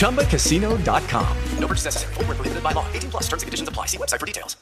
ChumbaCasino.com. No purchase necessary. Void where prohibited by law. 18 plus terms and conditions apply. See website for details.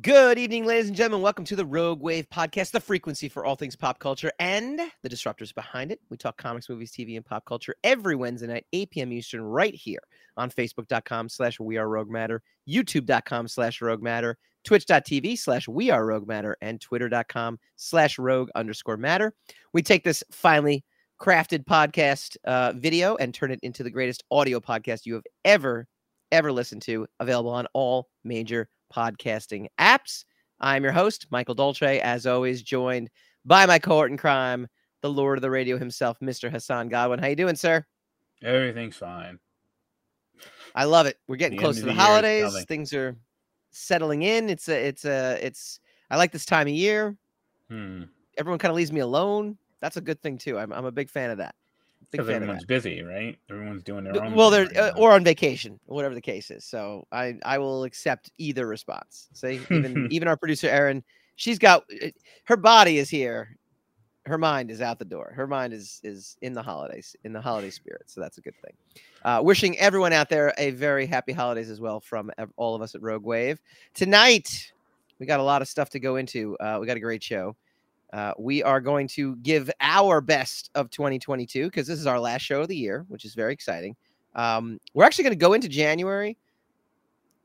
Good evening, ladies and gentlemen. Welcome to the Rogue Wave podcast, the frequency for all things pop culture and the disruptors behind it. We talk comics, movies, TV, and pop culture every Wednesday night, 8 p.m. Eastern, right here on Facebook.com slash We Are Rogue Matter, YouTube.com slash Rogue Matter, Twitch.tv slash We Are Rogue Matter, and Twitter.com slash Rogue underscore Matter. We take this finely crafted podcast uh, video and turn it into the greatest audio podcast you have ever, ever listened to, available on all major podcasting apps. I'm your host, Michael Dolce, as always, joined by my cohort in crime, the Lord of the Radio himself, Mr. Hassan Godwin. How you doing, sir? Everything's fine. I love it. We're getting The close to the the holidays. Things are settling in. It's a, it's a, it's. I like this time of year. Hmm. Everyone kind of leaves me alone. That's a good thing too. I'm, I'm a big fan of that. Because everyone's busy, right? Everyone's doing their own. Well, they're right uh, or on vacation, whatever the case is. So I I will accept either response. Say even even our producer Erin, she's got uh, her body is here, her mind is out the door. Her mind is is in the holidays, in the holiday spirit. So that's a good thing. Uh, wishing everyone out there a very happy holidays as well from all of us at Rogue Wave. Tonight, we got a lot of stuff to go into. Uh, we got a great show. Uh, we are going to give our best of 2022 because this is our last show of the year, which is very exciting. Um, we're actually going to go into January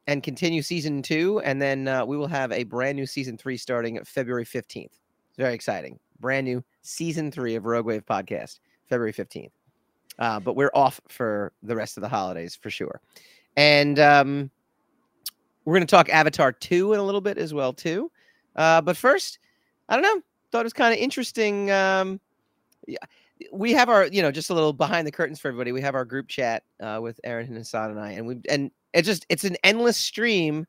and continue season two, and then uh, we will have a brand new season three starting February 15th. It's very exciting. Brand new season three of Rogue Wave podcast, February 15th. Uh, but we're off for the rest of the holidays for sure. And um, we're going to talk Avatar 2 in a little bit as well, too. Uh, but first, I don't know. Thought it was kind of interesting. Um, yeah, we have our, you know, just a little behind the curtains for everybody. We have our group chat uh, with Aaron and Hassan and I, and we and it just it's an endless stream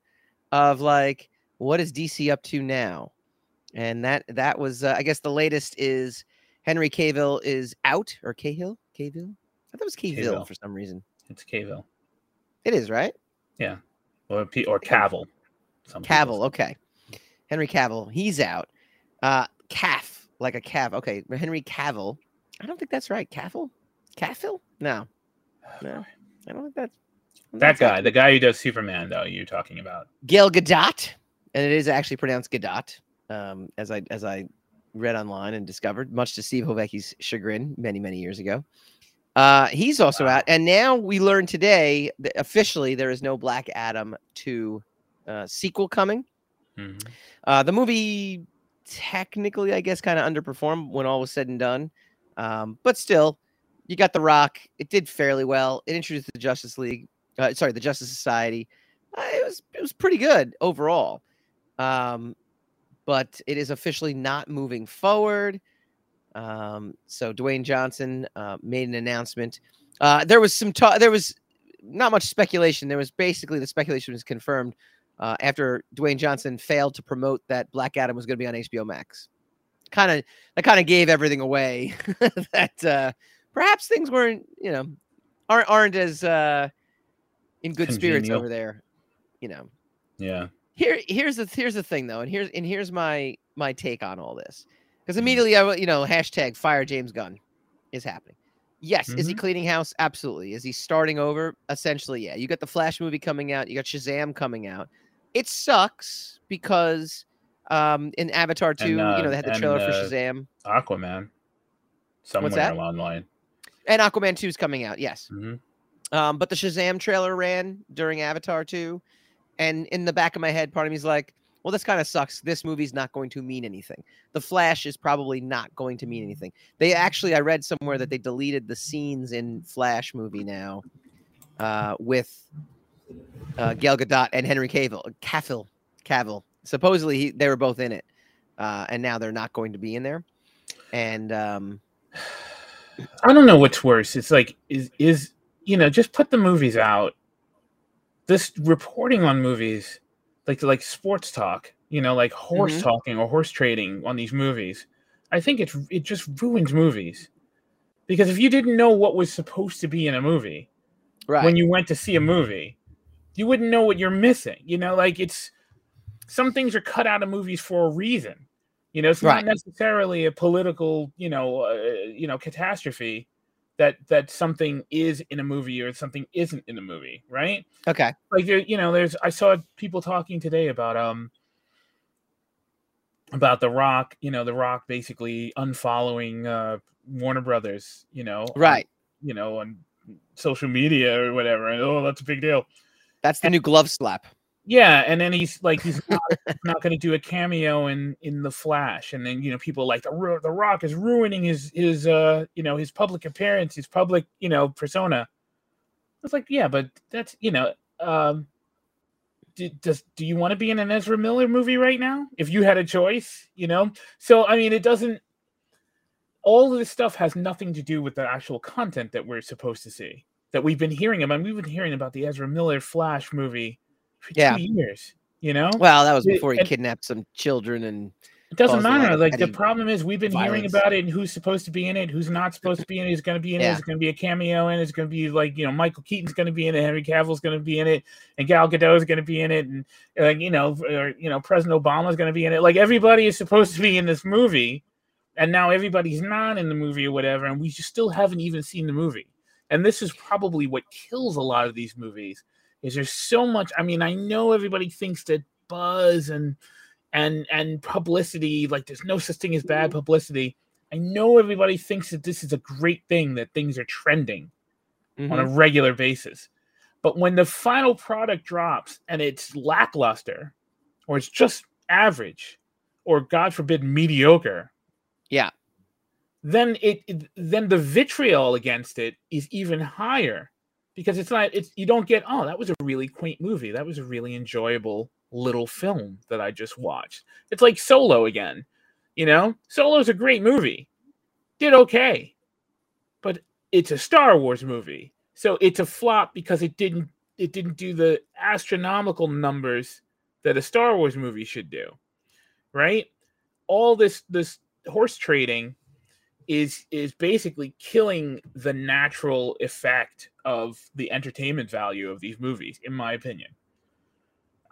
of like what is DC up to now, and that that was uh, I guess the latest is Henry Cavill is out or Cahill Cavill. I thought it was Cavill, Cavill. for some reason. It's Cavill. It is right. Yeah. Or P- or Cavill. Some Cavill. Okay. Henry Cavill. He's out. Uh, calf like a calf. Okay. Henry Cavill. I don't think that's right. Cavill. Cavill. No. No. I don't think that's That guy, the guy who does Superman, though, you're talking about. Gail Gadot, and it is actually pronounced Gadot, um, as I as I read online and discovered, much to Steve Hovecki's chagrin many many years ago. Uh, he's also Wow. out, and now we learn today that officially there is no Black Adam two uh, sequel coming. Mhm. Uh, the movie technically, I guess, kind of underperformed when all was said and done, um, but still, you got The Rock. It did fairly well. It introduced the Justice League. Uh, sorry, the Justice Society. Uh, it was it was pretty good overall. Um, but it is officially not moving forward. Um, so Dwayne Johnson uh, made an announcement. Uh, there was some talk. There was not much speculation. There was basically the speculation was confirmed uh, after Dwayne Johnson failed to promote that Black Adam was going to be on HBO Max. Kind of that kind of gave everything away. that uh, perhaps things weren't you know aren't aren't as uh, in good spirits over there. You know Yeah. Here here's the here's the thing though and here's and here's my my take on all this because Mhm. immediately i you know hashtag fire james gunn is happening yes is he cleaning house absolutely is he starting over essentially yeah you got the flash movie coming out you got shazam coming out it sucks because Um, in Avatar 2, uh, you know, they had the and, trailer for uh, Shazam. Aquaman. Somewhere that? online. And Aquaman 2 is coming out, yes. Mhm. Um, but the Shazam trailer ran during Avatar 2. And in the back of my head, part of me is like, well, this kind of sucks. This movie's not going to mean anything. The Flash is probably not going to mean anything. They actually, I read somewhere that they deleted the scenes in Flash movie now uh, with uh, Gal Gadot and Henry Cavill. Cavill. Cavill. Supposedly he, they were both in it. Uh, and now they're not going to be in there. And um, I don't know what's worse. It's like is is you know just put the movies out. This reporting on movies, like like sports talk, you know, like horse Mhm. talking or horse trading on these movies. I think it's it just ruins movies because if you didn't know what was supposed to be in a movie right. when you went to see a movie, you wouldn't know what you're missing. You know, like it's some things are cut out of movies for a reason. You know, it's Right. not necessarily a political, you know, uh, you know, catastrophe that that something is in a movie or something isn't in a movie, right? okay. Like there, you know, there's I saw people talking today about um about The Rock, you know, The Rock basically unfollowing uh Warner Brothers, you know, on- Right. you know, on social media or whatever, and oh, that's a big deal. That's the new glove slap. Yeah, and then he's like he's not, not going to do a cameo in in the Flash, and then you know people like the the Rock is ruining his his uh you know his public appearance, his public you know persona. It's like yeah, but that's you know um. Do, does do you want to be in an Ezra Miller movie right now? If you had a choice, you know. So I mean, it doesn't. All of this stuff has nothing to do with the actual content that we're supposed to see. That we've been hearing about. I mean, We've been hearing about the Ezra Miller Flash movie for Yeah. two years. You know, Well, that was It- before he and- kidnapped some children and it doesn't caused a lot matter. Like the problem is, we've been hearing about it, and who's supposed to be in it, who's not supposed to be in it, is going to be in it, Yeah. is going to be a cameo in it, it's going to be like you know Michael Keaton's going to be in it, Henry Cavill's going to be in it, and Gal Gadot's going to be in it, and like you know, or, you know, President Obama's going to be in it. Like everybody is supposed to be in this movie, and now everybody's not in the movie or whatever, and we just still haven't even seen the movie. And this is probably what kills a lot of these movies. Is there's so much? I mean, I know everybody thinks that buzz and and and publicity like there's no such thing as bad publicity i know everybody thinks that this is a great thing that things are trending on a Mhm. regular basis but when the final product drops and it's lackluster or it's just average or god forbid mediocre Yeah. then it, it then the vitriol against it is even higher because it's not it's you don't get oh that was a really quaint movie. That was a really enjoyable little film that i just watched. It's like solo again you know? Solo's a great movie. Did okay. But it's a star wars movie. So it's a flop because it didn't it didn't do the astronomical numbers that a star wars movie should do right? All this this horse trading is is basically killing the natural effect of the entertainment value of these movies, in my opinion.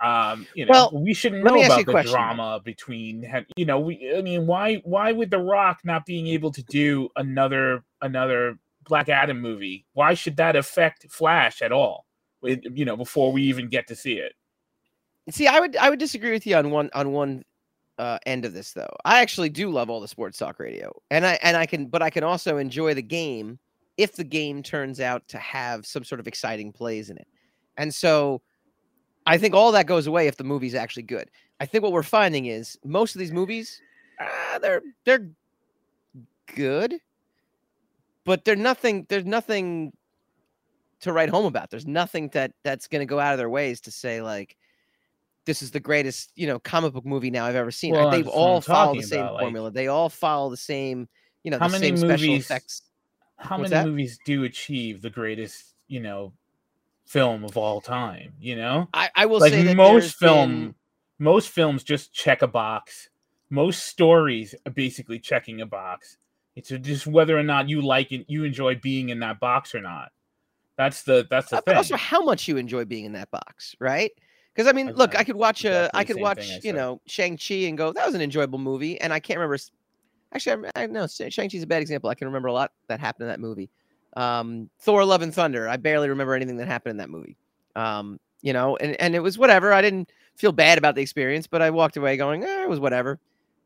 Um, you know, Well, we shouldn't know me ask you about the question. drama between, you know, we. I mean, why why would The Rock not being able to do another another Black Adam movie? Why should that affect Flash at all? With you know, before we even get to see it. See, I would I would disagree with you on one on one uh, end of this though. I actually do love all the sports talk radio, and I and I can, but I can also enjoy the game if the game turns out to have some sort of exciting plays in it. And so, I think all that goes away if the movie's actually good. I think what we're finding is most of these movies, uh, they're they're good, but they're nothing. There's nothing to write home about. There's nothing that that's going to go out of their ways to say like this is the greatest, you know, comic book movie now I've ever seen. Well, they all follow the same about, like- formula. They all follow the same, you know, How the many same special effects. How What's many that? movies do achieve the greatest, you know, film of all time? You know, I, I will like say that most film been- most films just check a box most stories are basically checking a box it's just whether or not you like it you enjoy being in that box or not that's the that's the uh, thing also how much you enjoy being in that box, right? Because I mean, I- look, I- I could watch a, exactly I the could watch, thing I you know, Shang Chi and go, that was an enjoyable movie, and I can't remember. Actually, I, I know Shang Chi's a bad example. I can remember a lot that happened in that movie. Um, Thor: Love and Thunder. I barely remember anything that happened in that movie. Um, you know, and and it was whatever. I didn't feel bad about the experience, but I walked away going, eh, it was whatever.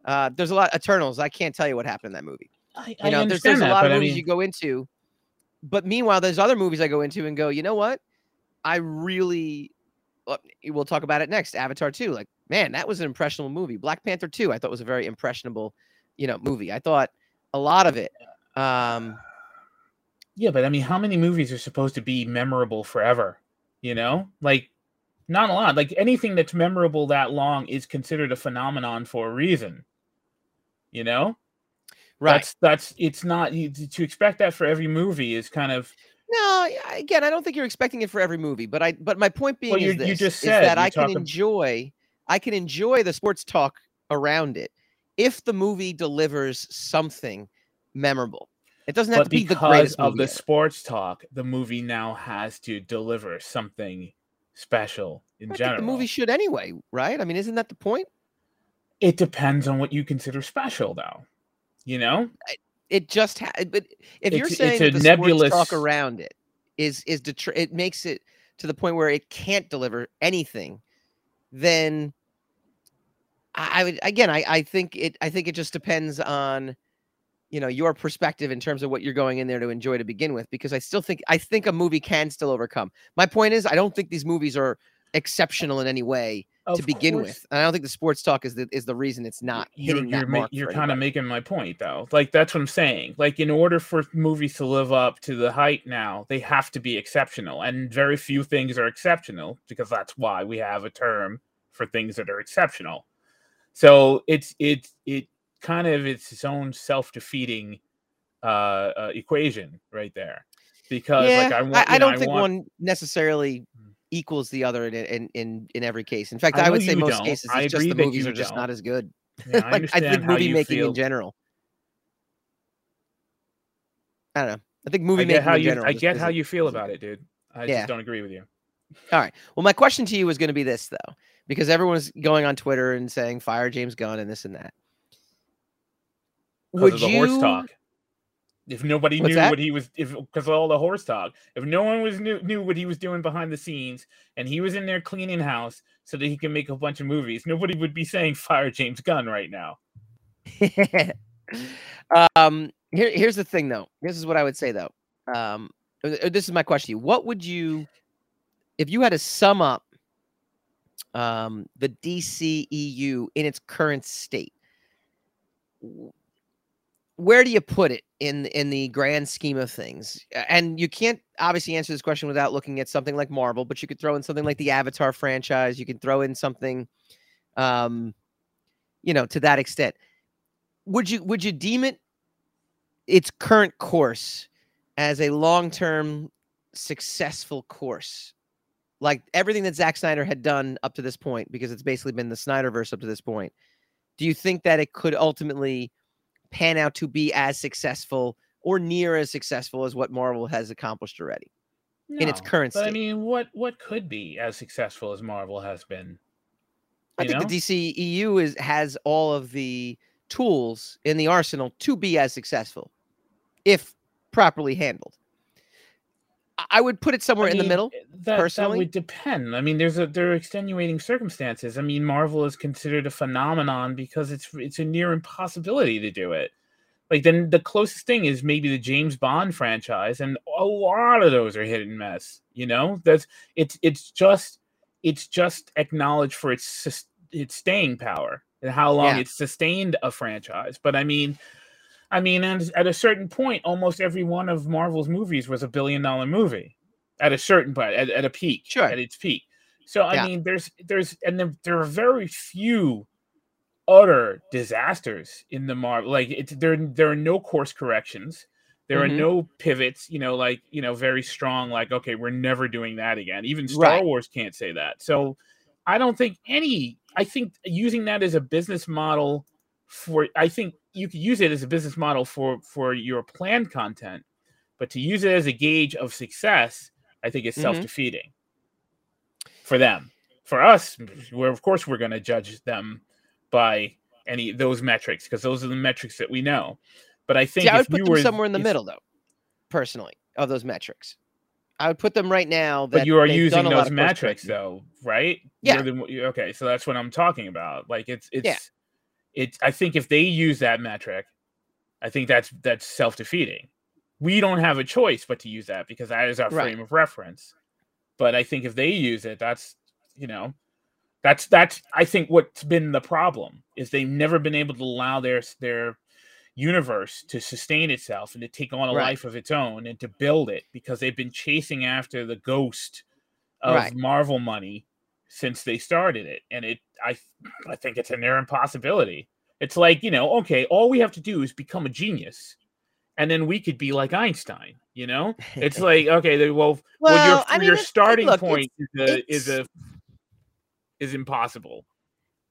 Uh, there's a lot Eternals. I can't tell you what happened in that movie. I, You I know, there's, understand there's a lot of but I movies mean, you go into, but meanwhile, there's other movies I go into and go, you know what? I really, well, we'll talk about it next. Avatar 2. Like, man, that was an impressionable movie. Black Panther 2, I thought was a very impressionable, you know, movie. I thought a lot of it. Um, Yeah, but I mean, how many movies are supposed to be memorable forever? You know, like not a lot. Like anything that's memorable that long is considered a phenomenon for a reason. You know, right. That's that's it's not to expect that for every movie is kind of No, again, I don't think you're expecting it for every movie, but I but my point being Well, is this you just said that I can enjoy I can enjoy the sports talk around it if the movie delivers something memorable. It doesn't have but to be the greatest of the ever. sports talk, the movie now has to deliver something special in I general. the movie should anyway, right? I mean, isn't that the point? It depends on what you consider special, though. You know, It just ha- but if you're It's- it's saying a the nebulous- talk around it is is detr- it makes it to the point where it can't deliver anything, then I, I would again I, I think it I think it just depends on you know your perspective in terms of what you're going in there to enjoy to begin with because I still think I think a movie can still overcome. My point is I don't think these movies are exceptional in any way to begin course- with. And I don't think the sports talk is the is the reason it's not you're, hitting you're, that ma- mark. you're kind of making my point though like that's what i'm saying like in order for movies to live up to the height now they have to be exceptional and very few things are exceptional because that's why we have a term for things that are exceptional so it's it's it kind of it's its own self-defeating uh, uh equation right there because yeah, like i want I, know, don't think want- one necessarily equals the other in in in, in every case. In fact, I I, would say most don't. cases it's just the movies are just don't. not as good. yeah, I, like I think movie making feel. in general. I don't know. I think movie I making how in you general. I get how you feel about it, dude. I Yeah. just don't agree with you. All right. Well, my question to you was going to be this though, because everyone's going on Twitter and saying fire James Gunn and this and that. because of the horse talk. If nobody What's knew that? what he was, if because of all the horse talk, if no one was knew, knew what he was doing behind the scenes, and he was in there cleaning house so that he can make a bunch of movies, nobody would be saying fire James Gunn right now. um, here, here's the thing, though. This is what I would say, though. Um, uh, uh, this is my question to you. What would you, if you had to sum up um, the DCEU in its current state? Where do you put it in in the grand scheme of things? And you can't obviously answer this question without looking at something like Marvel, but you could throw in something like the Avatar franchise. You can throw in something, um, you know, to that extent would you would you deem it its current course as a long-term successful course like everything that Zack Snyder had done up to this point because it's basically been the Snyderverse up to this point do you think that it could ultimately pan out to be as successful or near as successful as what Marvel has accomplished already in its No, current But I mean, what what could be as successful as Marvel has been? I think know? the DCEU is has all of the tools in the arsenal to be as successful if properly handled. I- would put it somewhere I in the middle. Eh, that, that would depend. I mean, there's a there are extenuating circumstances. I mean, Marvel is considered a phenomenon because it's it's a near impossibility to do it. Like then the closest thing is maybe the James Bond franchise, and a lot of those are hit and miss. You know, that's it's it's just it's just acknowledged for its its staying power and how long Yeah. it's sustained a franchise. But I mean, I mean, and at a certain point, almost every one of Marvel's movies was a billion dollar movie at a certain point, at, at a peak, Sure. at its peak. So I Yeah. mean, there's there's and there, there are very few utter disasters in the Marvel. Like it's there there are no course corrections. There Mhm. are no pivots, you know, like you know, very strong. Like okay, we're never doing that again. Even Star Right. Wars can't say that. So I don't think any. I think using that as a business model for I think you could use it as a business model for for your planned content, but to use it as a gauge of success, I think it's Mhm. self-defeating for them. For us, we're of course we're going to judge them by any those metrics because those are the metrics that we know. But I think See, I if would put you them were somewhere in the middle, though, personally, of those metrics. I would put them right now. but you are using done a lot those metrics though, right? Yeah. The- okay, so that's what I'm talking about. Like it's it's it's. I think if they use that metric, I think that's that's self defeating. We don't have a choice but to use that because that is our Right. frame of reference. But I think if they use it, that's you know, that's that's I think what's been the problem is they've never been able to allow their their universe to sustain itself and to take on a Right. life of its own and to build it because they've been chasing after the ghost of Right. Marvel money since they started it and it I I think it's a near impossibility. It's like, you know, okay, all we have to do is become a genius and then we could be like Einstein, you know? It's like, okay, well, well, Well, your, I mean, your starting look, point is a, is a is impossible.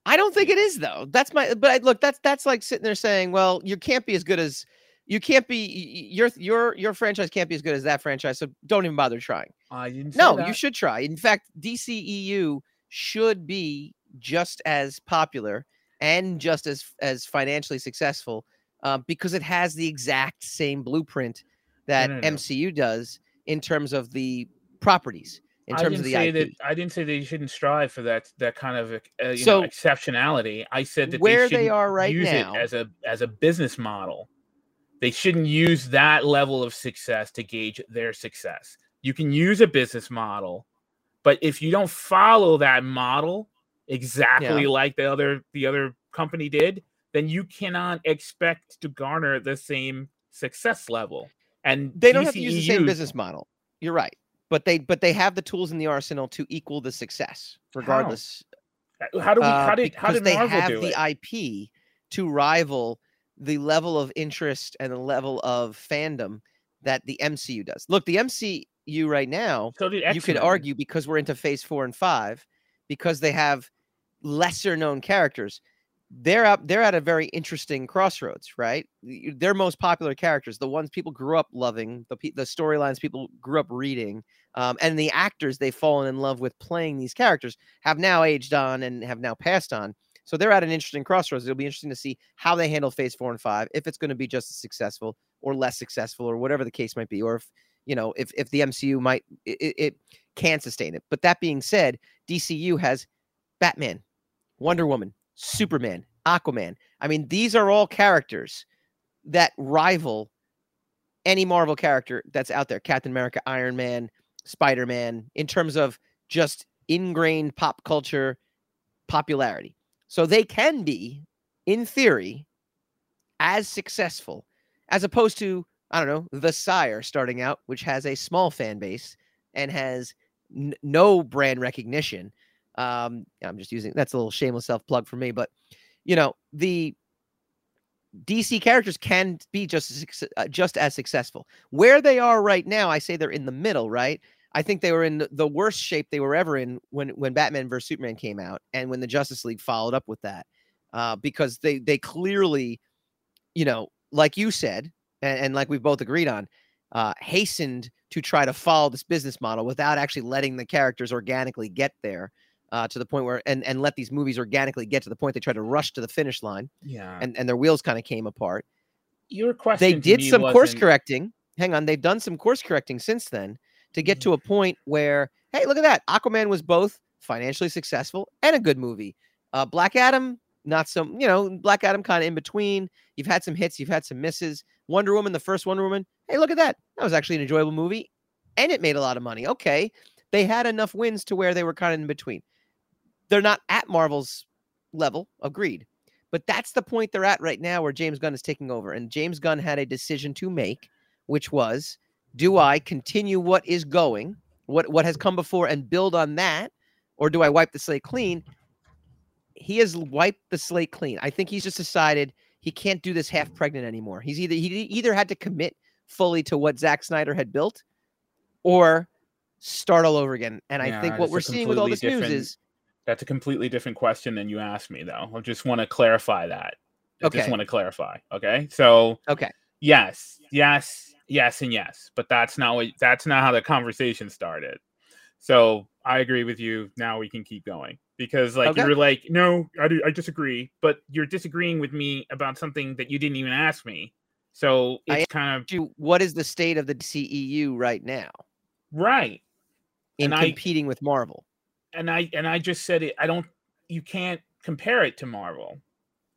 I don't think it is though. That's my. But I, look, that's that's like sitting there saying, well, you can't be as good as you can't be. Your your your franchise can't be as good as that franchise. So don't even bother trying. I didn't No, that. you should try. In fact, DCEU should be just as popular and just as as financially successful uh, because it has the exact same blueprint that no, no. MCU does in terms of the properties, in I terms of didn't the say IP. that I didn't say they shouldn't strive for that that kind of uh, you So, know, exceptionality. I said that where they, they are right use now- it as a as a business model. They shouldn't use that level of success to gauge their success. You can use a business model, but if you don't follow that model exactly like the other the other company did, then you cannot expect to garner the same success level. And they don't have to use the same business model. You're right, but they but they have the tools in the arsenal to equal the success, regardless. How do we? uh, How did? How because did they have do the it? IP to rival the level of interest and the level of fandom that the MCU does. Look, the MCU right now, so you could argue because we're into Phase Four and Five, because they have lesser known characters. They're up. They're at a very interesting crossroads, right? Their most popular characters, the ones people grew up loving, the the storylines people grew up reading, um, and the actors they've fallen in love with playing these characters have now aged on and have now passed on. So they're at an interesting crossroads. It'll be interesting to see how they handle Phase Four and Five, if it's going to be just as successful or less successful, or whatever the case might be, or if you know if if the MCU might it, it- can sustain it. But that being said, DCU has Batman, Wonder Woman, Superman, Aquaman. I mean, these are all characters that rival any Marvel character that's out there. Captain America, Iron Man, Spider Man, in terms of just ingrained pop culture popularity. So they can be, in theory, as successful as opposed to, I don't know, The Sire starting out, which has a small fan base and has n- no brand recognition. Um, I'm just using that's a little shameless self plug for me, but you know, the DC characters can be just as, uh, just as successful. Where they are right now, I say they're in the middle, right? I think they were in the- worst shape they were ever in when when Batman vs Superman came out, and when the Justice League followed up with that, uh, because they they clearly, you know, like you said, and, and like we've both agreed on, uh, hastened to try to follow this business model without actually letting the characters organically get there uh, to the point where and and let these movies organically get to the point they tried to rush to the finish line Yeah. and and their wheels kind of came apart. your question. They did me some course wasn't- correcting. Hang on, they've done some course correcting since then to get Mm-hmm. to a point where, hey, look at that. Aquaman was both financially successful and a good movie. Uh, Black Adam, not so, you know, Black Adam kind of in between. You've had some hits, you've had some misses. Wonder Woman, the first Wonder Woman, hey, look at that. That was actually an enjoyable movie and it made a lot of money. Okay. They had enough wins to where they were kind of in between. They're not at Marvel's level, agreed. But that's the point they're at right now where James Gunn is taking over. And James Gunn had a decision to make, which was do I continue what is going, what, what has come before, and build on that, or do I wipe the slate clean? He has wiped the slate clean. I think he's just decided he can't do this half pregnant anymore. He's either he either had to commit fully to what Zack Snyder had built or start all over again. And I think what we're seeing with all this news is That's a completely different question than you asked me, though. I just want to clarify that. I just want to clarify. Okay. So okay. yes, yes, yes, and yes. But that's not what that's not how the conversation started. So I agree with you. Now we can keep going because, like, Okay. you're like, "No, I, do, I disagree," but you're disagreeing with me about something that you didn't even ask me. So I it's kind of you what is the state of the CEU right now? right. in And I- competing with Marvel. and I and I just said it. I don't. You can't compare it to Marvel.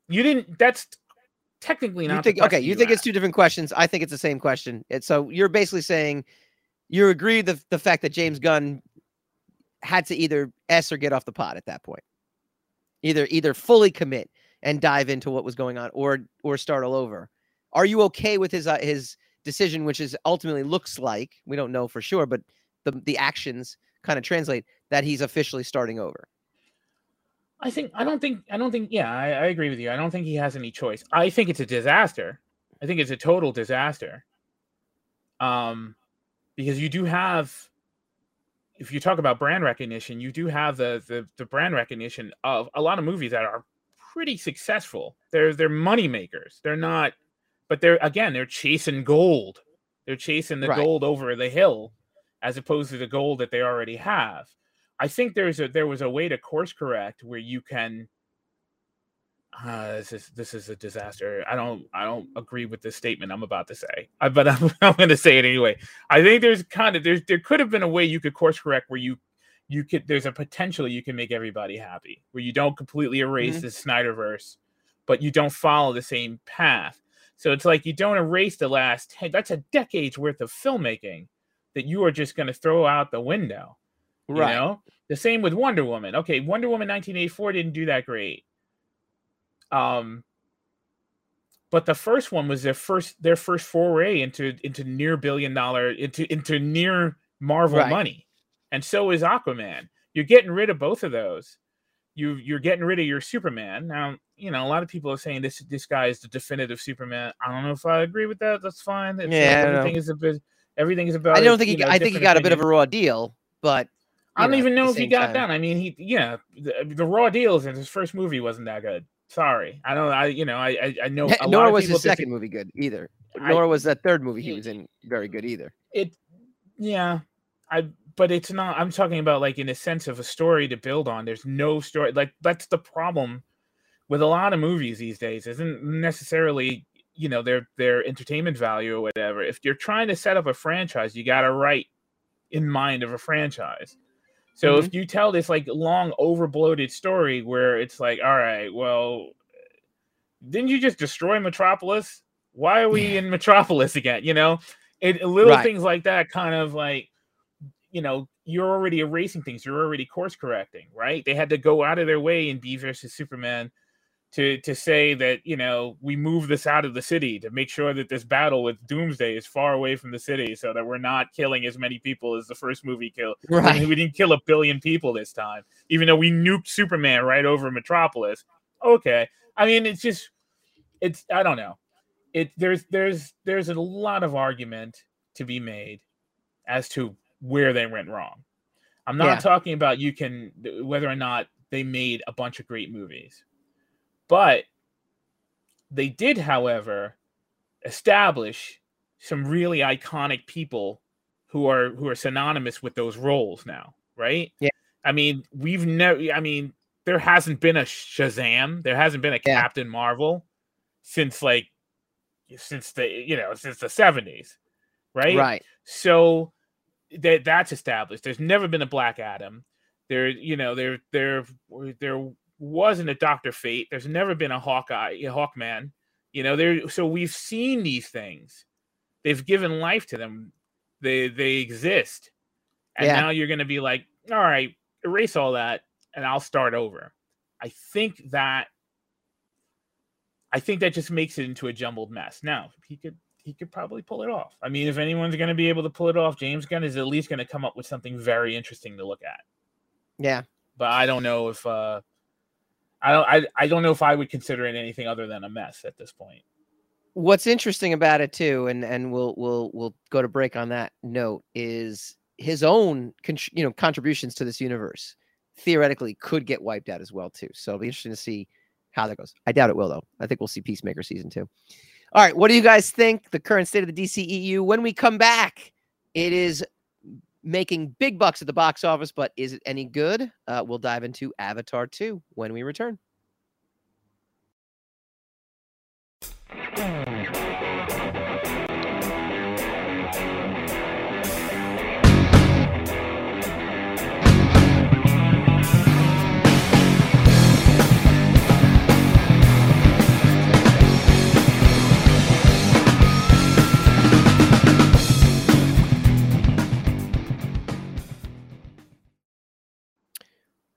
You didn't. That's technically not. You think okay? You think it's two different questions. I think it's the same question. It's so you're basically saying you agree the the fact that James Gunn had to either s or get off the pot at that point. Either either fully commit and dive into what was going on, or or start all over. Are you okay with his uh, his decision, which is ultimately looks like we don't know for sure, but the the actions kind of translate that he's officially starting over. I think. I don't think. I don't think. Yeah, I, I agree with you. I don't think he has any choice. I think it's a disaster. I think it's a total disaster. Um, because you do have. If you talk about brand recognition, you do have the, the the brand recognition of a lot of movies that are pretty successful. They're they're money makers. They're not, but they're again they're chasing gold. They're chasing the Right. gold over the hill, as opposed to the gold that they already have. I think there's a there was a way to course correct where you can. Uh, this is this is a disaster. I don't I don't agree with the statement I'm about to say, I, but I'm, I'm going to say it anyway. I think there's kind of there's there could have been a way you could course correct where you you could there's a potential you can make everybody happy where you don't completely erase Mhm. the Snyderverse, but you don't follow the same path. So it's like you don't erase the last 10, that's a decade's worth of filmmaking that you are just going to throw out the window. You know, the same with Wonder Woman. Okay, Wonder Woman 1984 didn't do that great. Um, but the first one was their first their first foray into into near billion dollar into into near Marvel Right. money, and so is Aquaman. You're getting rid of both of those. You you're getting rid of your Superman now. You know a lot of people are saying this this guy is the definitive Superman. I don't know if I agree with that. That's fine. It's, Yeah, I everything is a bit. Everything is about. I don't think he. you know, I think he got a bit of a raw deal, but I don't know, even know if he got time- done. I mean, he yeah, the, the raw deals in his first movie wasn't that good. Sorry, I don't. I you know I I, I know. A lot Nor of was his second movie good either. I- Nor was that third movie he was in very good either. It, yeah, I. But it's not. I'm talking about like in a sense of a story to build on. There's no story. Like that's the problem with a lot of movies these days. Isn't necessarily you know their their entertainment value or whatever. If you're trying to set up a franchise, you got to write in mind of a franchise. So if mm-hmm. you tell this like long overbloated story where it's like, all right, well, didn't you just destroy Metropolis? Why are we in Metropolis again? You know, it little Right. things like that kind of like, you know, you're already erasing things. You're already course correcting, right? They had to go out of their way in B versus Superman to to say that you know we move this out of the city to make sure that this battle with Doomsday is far away from the city, so that we're not killing as many people as the first movie killed. Right. We didn't kill a billion people this time, even though we nuked Superman right over Metropolis. Okay, I mean it's just it's I don't know. It there's there's there's a lot of argument to be made as to where they went wrong. I'm not Yeah. talking about you can whether or not they made a bunch of great movies. But they did, however, establish some really iconic people who are who are synonymous with those roles now, right? Yeah. I mean, we've never I mean, there hasn't been a Shazam, there hasn't been a Yeah. Captain Marvel since like since the you know, since the 70s. Right? Right. So that that's established. There's never been a Black Adam. There, you know, there there there wasn't a Doctor Fate. There's never been a Hawkeye, a Hawkman. You know, there. So we've seen these things. They've given life to them. They they exist. And Yeah. now you're going to be like, all right, erase all that, and I'll start over. I think that. I think that just makes it into a jumbled mess. Now he could he could probably pull it off. I mean, if anyone's going to be able to pull it off, James Gunn is at least going to come up with something very interesting to look at. Yeah. But I don't know if uh, I don't I, I don't know if I would consider it anything other than a mess at this point. What's interesting about it too, and and we'll we'll we'll go to break on that note is his own you know contributions to this universe theoretically could get wiped out as well too. So it'll be interesting to see how that goes. I doubt it will though. I think we'll see Peacemaker season two. All right, what do you guys think? The current state of the DCEU. When we come back, it is making big bucks at the box office, but is it any good? Uh, we'll dive into Avatar 2 when we return.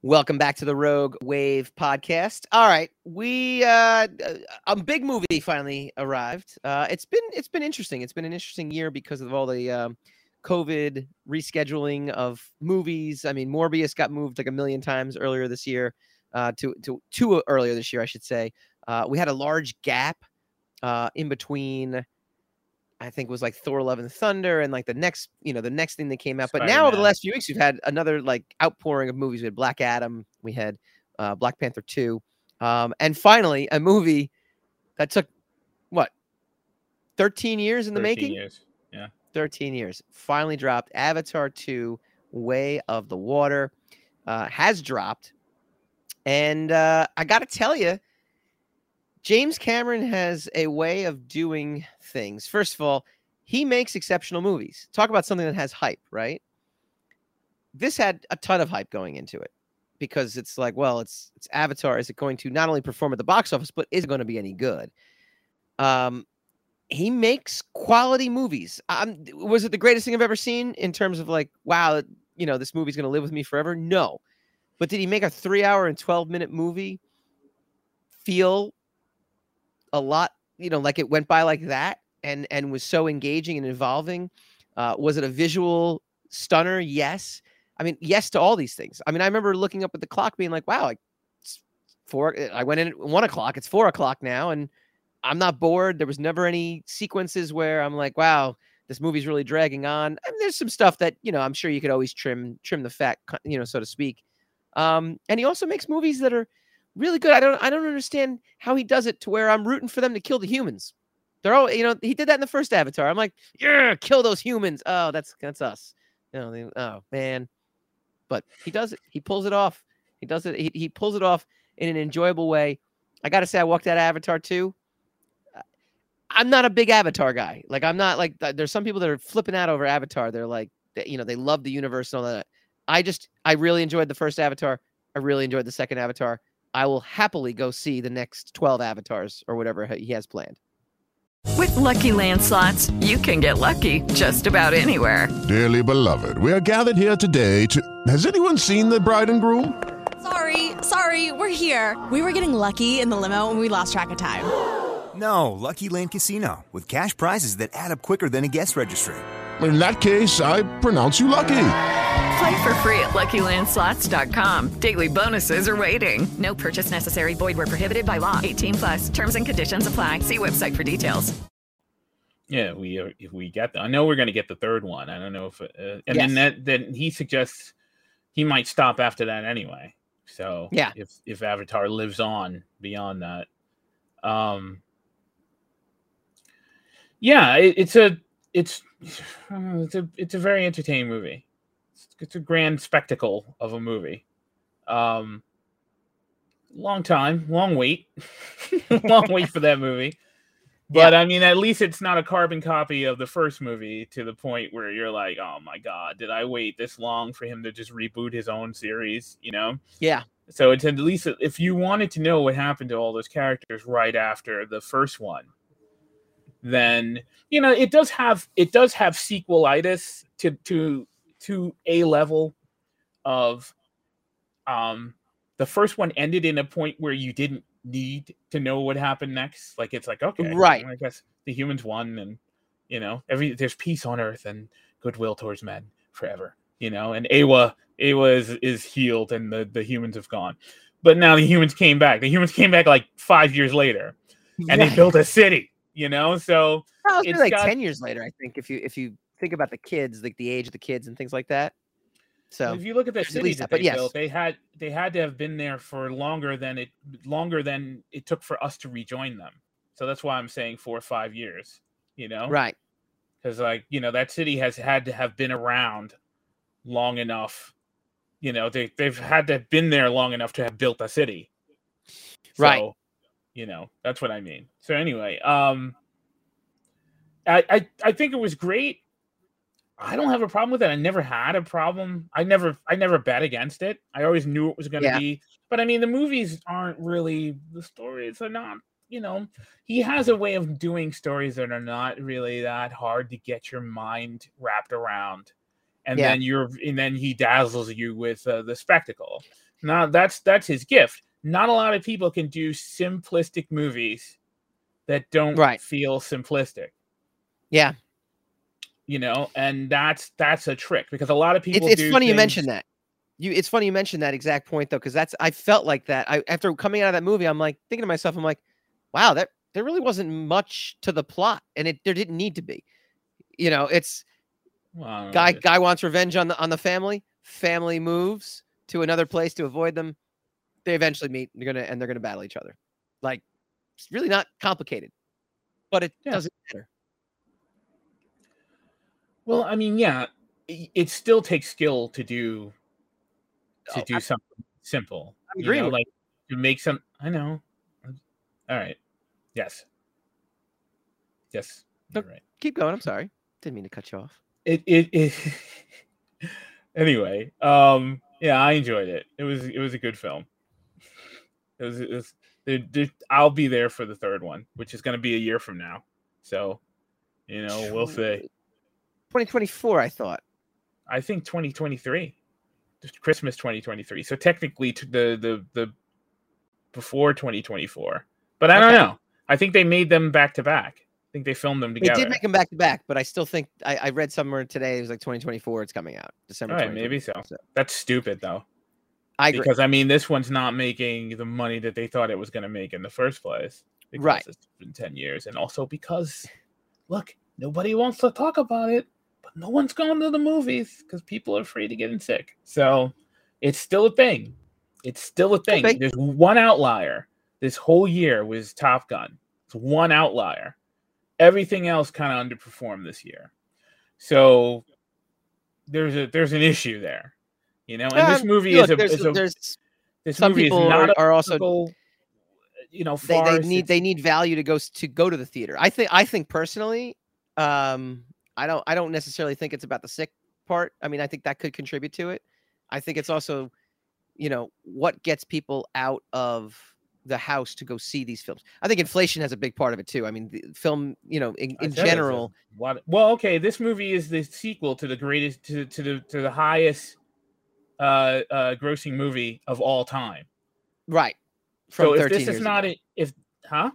Welcome back to the Rogue Wave podcast. All right, we uh, a big movie finally arrived. Uh, it's been it's been interesting. It's been an interesting year because of all the um, COVID rescheduling of movies. I mean, Morbius got moved like a million times earlier this year, uh, to to to earlier this year, I should say. Uh, we had a large gap uh, in between. I think was like Thor: Love and Thunder, and like the next, you know, the next thing that came out. But now over the last few weeks, we've had another like outpouring of movies. We had Black Adam, we had uh, Black Panther two, um, and finally a movie that took what thirteen years in the 13 making. years. Yeah. 13 years. Finally dropped. Avatar 2, Way of the Water, uh, has dropped. And uh, I got to tell you, James Cameron has a way of doing things. First of all, he makes exceptional movies. Talk about something that has hype, right? This had a ton of hype going into it because it's like, well, it's it's Avatar. Is it going to not only perform at the box office, but is it going to be any good? Um, he makes quality movies. Um, was it the greatest thing I've ever seen in terms of like, wow, you know, this movie's going to live with me forever? No. But did he make a three hour and 12 minute movie feel a lot, you know, like it went by like that and, and was so engaging and involving? Uh, was it a visual stunner? Yes. I mean, yes to all these things. I mean, I remember looking up at the clock being like, wow, it's four. I went in at one o'clock. It's four o'clock now. And I'm not bored. There was never any sequences where I'm like, wow, this movie's really dragging on. I mean, there's some stuff that you know I'm sure you could always trim trim the fat, you know, so to speak. Um, and he also makes movies that are really good. I don't I don't understand how he does it to where I'm rooting for them to kill the humans. They're all you know he did that in the first Avatar. I'm like, yeah, kill those humans. Oh, that's that's us. You know, they, oh man, but he does it. He pulls it off. He does it. He, he pulls it off in an enjoyable way. I gotta say, I walked out of Avatar too. I'm not a big Avatar guy. Like I'm not like there's some people that are flipping out over Avatar. They're like, you know, they love the universe and all that. I just I really enjoyed the first Avatar. I really enjoyed the second Avatar. I will happily go see the next 12 avatars or whatever he has planned. With Lucky Land slots, you can get lucky just about anywhere. Dearly beloved, we are gathered here today to. Has anyone seen the bride and groom? Sorry, sorry, we're here. We were getting lucky in the limo and we lost track of time. No, Lucky Land Casino, with cash prizes that add up quicker than a guest registry. In that case, I pronounce you lucky. Play for free at LuckyLandSlots.com. Daily bonuses are waiting. No purchase necessary. Void where prohibited by law. 18 plus. Terms and conditions apply. See website for details. Yeah, we are, if we get. The, I know we're going to get the third one. I don't know if, uh, and Yes. then that then he suggests he might stop after that anyway. So Yeah. if if Avatar lives on beyond that, um, yeah, it, it's a it's it's a it's a very entertaining movie. It's, a grand spectacle of a movie. Um, long time, long wait, long wait for that movie. But I mean, at least it's not a carbon copy of the first movie to the point where you're like, oh my god, did I wait this long for him to just reboot his own series? You know? Yeah. So it's at least if you wanted to know what happened to all those characters right after the first one, then you know it does have it does have sequelitis to to to a level of um the first one ended in a point where you didn't need to know what happened next. Like it's like okay, Right. I guess the humans won, and you know every there's peace on Earth and goodwill towards men forever. You know, and Eywa Eywa is is healed, and the the humans have gone. But now the humans came back. The humans came back like five years later, and they built a city. You know, so it's like got- 10 years later, I think, if you if you think about the kids, like the age of the kids and things like that. So if you look at the there's at city least that that, but they yes. built, they had they had to have been there for longer than it longer than it took for us to rejoin them. So that's why I'm saying four or five years. You know, Right. Because like you know that city has had to have been around long enough. You know they they've had to have been there long enough to have built a city. Right. So, you know that's what I mean. So anyway, um, I I I think it was great. I don't have a problem with it. I never had a problem. I never I never bet against it. I always knew it was going to Yeah. be. But I mean, the movies aren't really the stories are not. You know, he has a way of doing stories that are not really that hard to get your mind wrapped around, and Yeah. then you're and then he dazzles you with uh, the spectacle. Now that's that's his gift. Not a lot of people can do simplistic movies that don't Right. feel simplistic. Yeah, You know, and that's that's a trick because a lot of people. it's do funny you things- mentioned that. You, it's funny you mentioned that exact point though, because that's I felt like that. I after coming out of that movie, I'm like thinking to myself, I'm like, wow, that there really wasn't much to the plot, and it there didn't need to be. You know, it's Well, don't know, guy guy wants revenge on the on the family. Family moves to another place to avoid them. They eventually meet. They're gonna and they're gonna battle each other. Like it's really not complicated, but it Yeah. doesn't matter. Well, I mean, yeah, i- it still takes skill to do to Oh, do I- something simple. I'm you know, like to make some. I know. All right. Yes. Yes. You're right. Keep going. I'm sorry. Didn't mean to cut you off. It it, it anyway. Um. Yeah, I enjoyed it. It was it was a good film. It was. It was there- there- I'll be there for the third one, which is going to be a year from now. So, you know, we'll see. 2024, I thought. I think 2023, just Christmas 2023. So technically, to the the the before 2024. But I don't know. I think they made them back to back. I think they filmed them together. They did make them back to back, but I still think I, I read somewhere today it was like 2024. It's coming out December. All right, maybe so. 2024, That's stupid though. I agree. Because I mean, this one's not making the money that they thought it was going to make in the first place. Because Right. It's been 10 years, and also because, look, nobody wants to talk about it, no one's going to the movies because people are afraid of getting sick. So it's still a thing. It's still a thing. be. There's one outlier. This whole year was Top Gun. It's one outlier. Everything else kind of underperformed this year. So there's a there's an issue there. You know, and this Um, movie look, is a, there's, is a there's this some movie people is not are, are also you know they, they need It's- they need value to go to go to the theater. I think I think personally, um, I don't I don't necessarily think it's about the sick part. I mean, I think that could contribute to it. I think it's also, you know, what gets people out of the house to go see these films. I think inflation has a big part of it too. I mean, the film, you know, in, in a general, lot- well, okay, this movie is the sequel to the greatest to to the to the highest uh uh grossing movie of all time. right? So From if this years is not ago. it, if huh?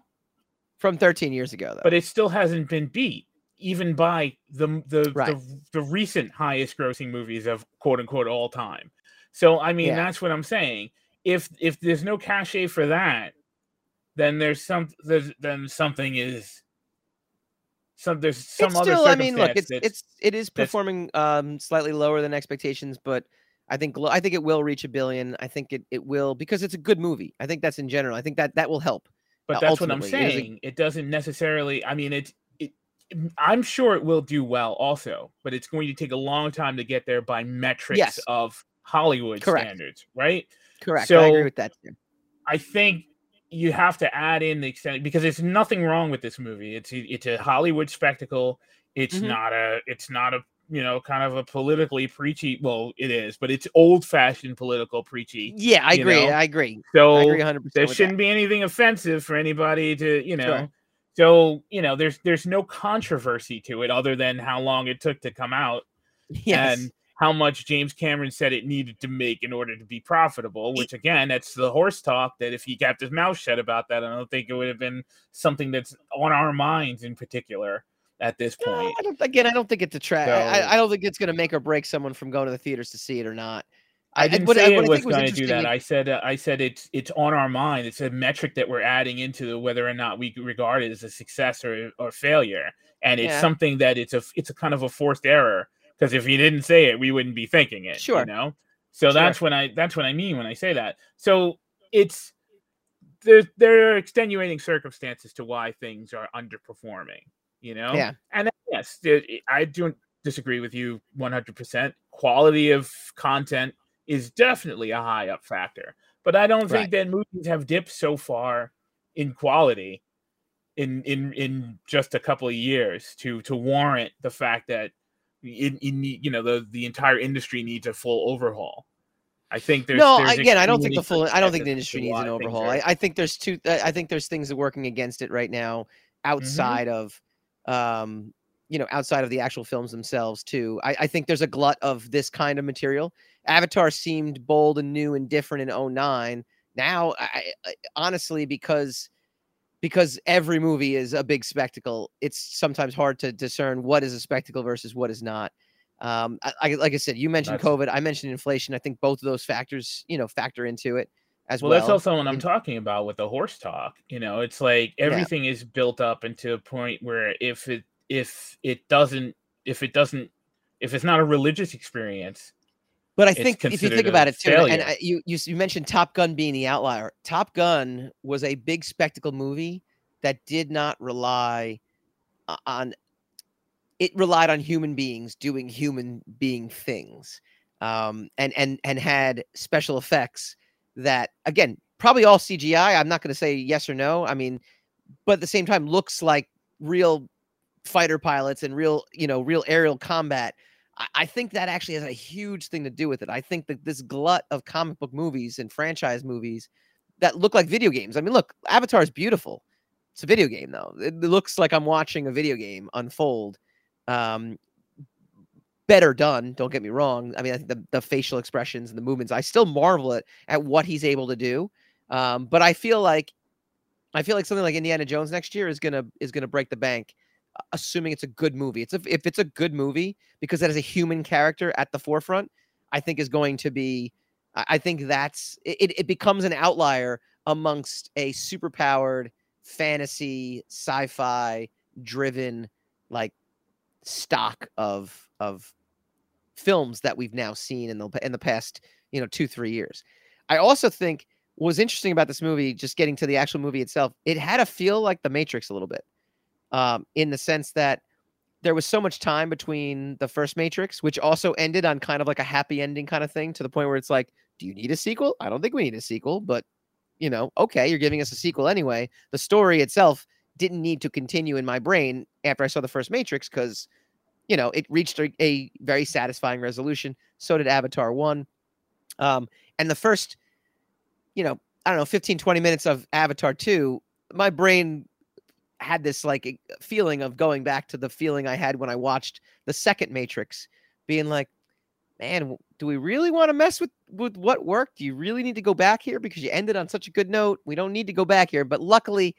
from 13 years ago, though. But it still hasn't been beat even by the the Right. the, the recent highest grossing movies of quote unquote all time. So I mean Yeah. that's what I'm saying. If if there's no cachet for that, then there's some there's then something is some there's some it's other still, I mean, look, it's it's it is performing um slightly lower than expectations, but I think I think it will reach a billion. I think it it will because it's a good movie. I think that's in general. I think that that will help. But uh, that's what I'm ultimately. It a- saying. It doesn't necessarily. I mean, it, it. I'm sure it will do well, also, but it's going to take a long time to get there by metrics Yes. of Hollywood Correct. standards, right? Correct. So I agree with that. Too. I think you have to add in the extent because there's nothing wrong with this movie. It's a- it's a Hollywood spectacle. It's Mhm. not a. It's not a. You know, kind of a politically preachy. Well, it is, but it's old-fashioned political preachy. Yeah, I agree. know? I agree. So I agree 100. there shouldn't be anything offensive for anybody to you know Sure. So you know there's there's no controversy to it other than how long it took to come out Yes. and how much James Cameron said it needed to make in order to be profitable which again that's the horse talk that if he kept his mouth shut about that I don't think it would have been something that's on our minds in particular at this No, point I don't, again, I don't think it's a track. So- I, I don't think it's going to make or break someone from going to the theaters to see it or not. I didn't what say what it was think going to do that. I said uh, I said it's it's on our mind. It's a metric that we're adding into whether or not we regard it as a success or or failure, and it's Yeah. something that it's a it's a kind of a forced error because if you didn't say it, we wouldn't be thinking it. Sure. you know. So that's when I that's what I mean when I say that. So it's there there are extenuating circumstances to why things are underperforming. You know. Yeah. And yes, I don't disagree with you 100%. Quality of content is definitely a high up factor. But I don't think Right. that movies have dipped so far in quality in in in just a couple of years to to warrant the fact that in, in you know the the entire industry needs a full overhaul. I think there's no, there's again, I don't think the full. I don't think the industry needs an overhaul. I, I think there's two. I think there's things that working against it right now, Mm-hmm. outside of, um, you know, outside of the actual films themselves too. I, I think there's a glut of this kind of material, Avatar seemed bold and new and different in 09. Now, I, I, honestly, because because every movie is a big spectacle, it's sometimes hard to discern what is a spectacle versus what is not. Um, I, I like I said, you mentioned That's- COVID, I mentioned inflation. I think both of those factors, you know, factor into it as well, well. that's also what I'm talking about with the horse talk. You know, it's like everything is built up into a point where if it if it doesn't if it doesn't if it's not a religious experience, But I think if you think about it too, and. I, you, you you mentioned Top Gun being the outlier. Top Gun was a big spectacle movie that did not rely on. It relied on human beings doing human being things, um, and and and had special effects that again probably all CGI. I'm not going to say yes or no. I mean, but at the same time looks like real fighter pilots and real you know real aerial combat I- think that actually has a huge thing to do with it. I think that this glut of comic book movies and franchise movies that look like video games. I mean, look, Avatar is beautiful. It's a video game, though. It looks like I'm watching a video game unfold. Um, better done. Don't get me wrong. I mean, I think the, the facial expressions and the movements. I still marvel at at what he's able to do. Um, but I feel like I feel like something like Indiana Jones next year is gonna is gonna break the bank, assuming it's a good movie. It's a, if it's a good movie because that is a human character at the forefront. I think is going to be. I think that's it. It becomes an outlier amongst a superpowered fantasy sci-fi driven like stock of of films that we've now seen in the in the past you know two three years. I also think was interesting about this movie, just getting to the actual movie itself, it had a feel like The Matrix a little bit, um, in the sense that there was so much time between the first Matrix, which also ended on kind of like a happy ending kind of thing, to the point where it's like, do you need a sequel? I don't think we need a sequel, but you know, okay, you're giving us a sequel anyway. The story itself didn't need to continue in my brain after I saw the first Matrix because, you know, it reached a, a very satisfying resolution. So did Avatar 1. Um, and the first, you know, I don't know, 15, 20 minutes of Avatar 2, my brain had this like feeling of going back to the feeling I had when I watched the second Matrix, being like, man, do we really want to mess with with what worked? Do you really need to go back here because you ended on such a good note? We don't need to go back here. But luckily,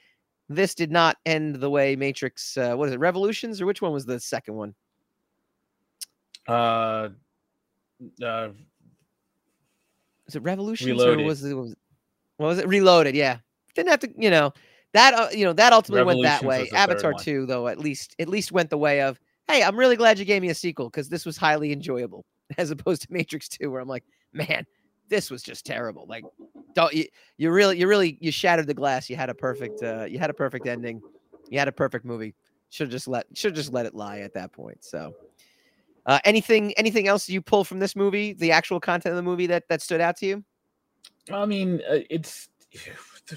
this did not end the way Matrix. Uh, what is it? Revolutions or which one was the second one? uh, uh, Was it Revolutions Reloaded. or was it? Was, what was it? Reloaded. Yeah, didn't have to. You know that. Uh, you know that ultimately went that way. Avatar two, though, at least at least went the way of. Hey, I'm really glad you gave me a sequel because this was highly enjoyable, as opposed to Matrix two, where I'm like, man, this was just terrible. Like, don't you? You really, you really, you shattered the glass. You had a perfect, uh, you had a perfect ending. You had a perfect movie. Should just let, should just let it lie at that point. So, uh, anything, anything else you pull from this movie, the actual content of the movie that that stood out to you? I mean, uh, it's